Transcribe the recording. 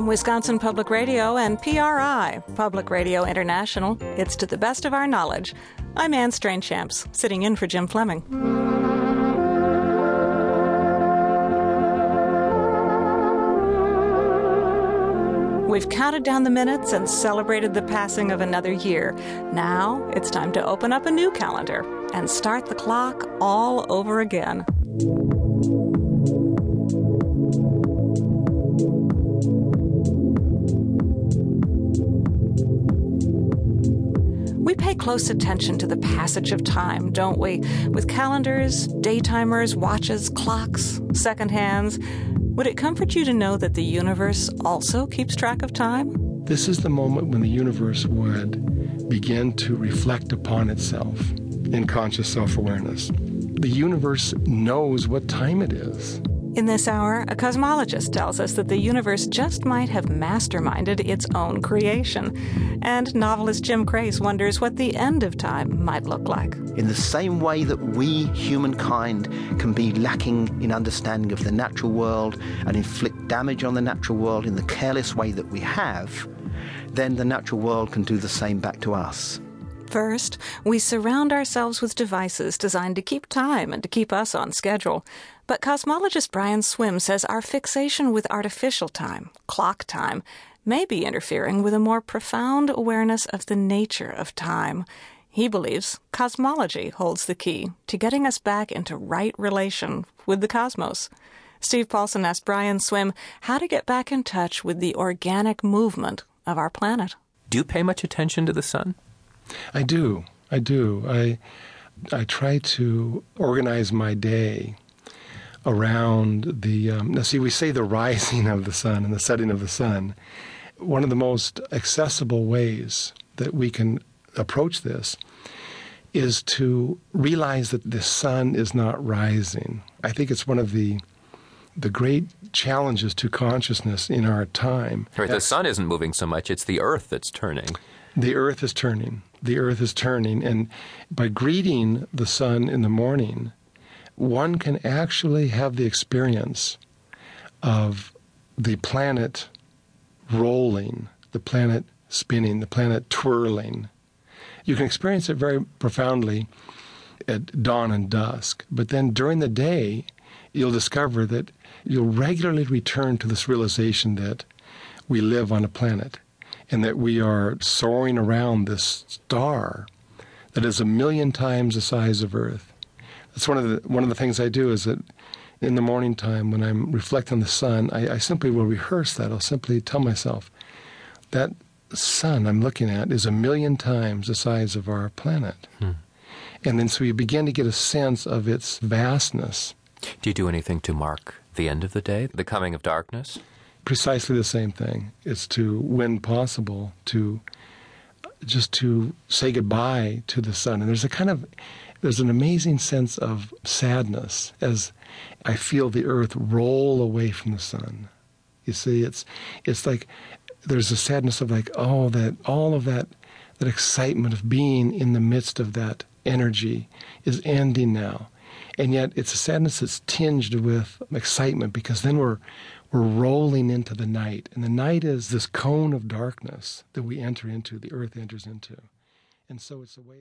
From Wisconsin Public Radio and PRI, Public Radio International, it's to the best of our knowledge. I'm Anne Strainchamps, sitting in for Jim Fleming. We've counted down the minutes and celebrated the passing of another year. Now it's time to open up a new calendar and start the clock all over again. Close attention to the passage of time, don't we? With calendars, daytimers, watches, clocks, second hands. Would it comfort you to know that the universe also keeps track of time? This is the moment when the universe would begin to reflect upon itself in conscious self awareness. The universe knows what time it is. In this hour, a cosmologist tells us that the universe just might have masterminded its own creation. And novelist Jim Crace wonders what the end of time might look like. In the same way that we, humankind, can be lacking in understanding of the natural world and inflict damage on the natural world in the careless way that we have, then the natural world can do the same back to us. First, we surround ourselves with devices designed to keep time and to keep us on schedule. But cosmologist Brian Swimme says our fixation with artificial time, clock time, may be interfering with a more profound awareness of the nature of time. He believes cosmology holds the key to getting us back into right relation with the cosmos. Steve Paulson asked Brian Swimme how to get back in touch with the organic movement of our planet. Do you pay much attention to the sun? I do. I do. I I try to organize my day around the. Um, now, see, we say the rising of the sun and the setting of the sun. One of the most accessible ways that we can approach this is to realize that the sun is not rising. I think it's one of the the great challenges to consciousness in our time. Right, the sun isn't moving so much; it's the Earth that's turning. The Earth is turning. The Earth is turning, and by greeting the sun in the morning, one can actually have the experience of the planet rolling, the planet spinning, the planet twirling. You can experience it very profoundly at dawn and dusk, but then during the day, you'll discover that you'll regularly return to this realization that we live on a planet and that we are soaring around this star that is a million times the size of Earth. That's one of the one of the things I do is that in the morning time when I'm reflecting on the sun, I, I simply will rehearse that. I'll simply tell myself that sun I'm looking at is a million times the size of our planet. Hmm. And then so you begin to get a sense of its vastness. Do you do anything to mark the end of the day, the coming of darkness? Precisely the same thing. It's to, when possible, to just to say goodbye to the sun. And there's a kind of there's an amazing sense of sadness as I feel the earth roll away from the sun. You see, it's it's like there's a sadness of like, oh, that all of that that excitement of being in the midst of that energy is ending now. And yet it's a sadness that's tinged with excitement because then we're we're rolling into the night. And the night is this cone of darkness that we enter into, the earth enters into. And so it's a way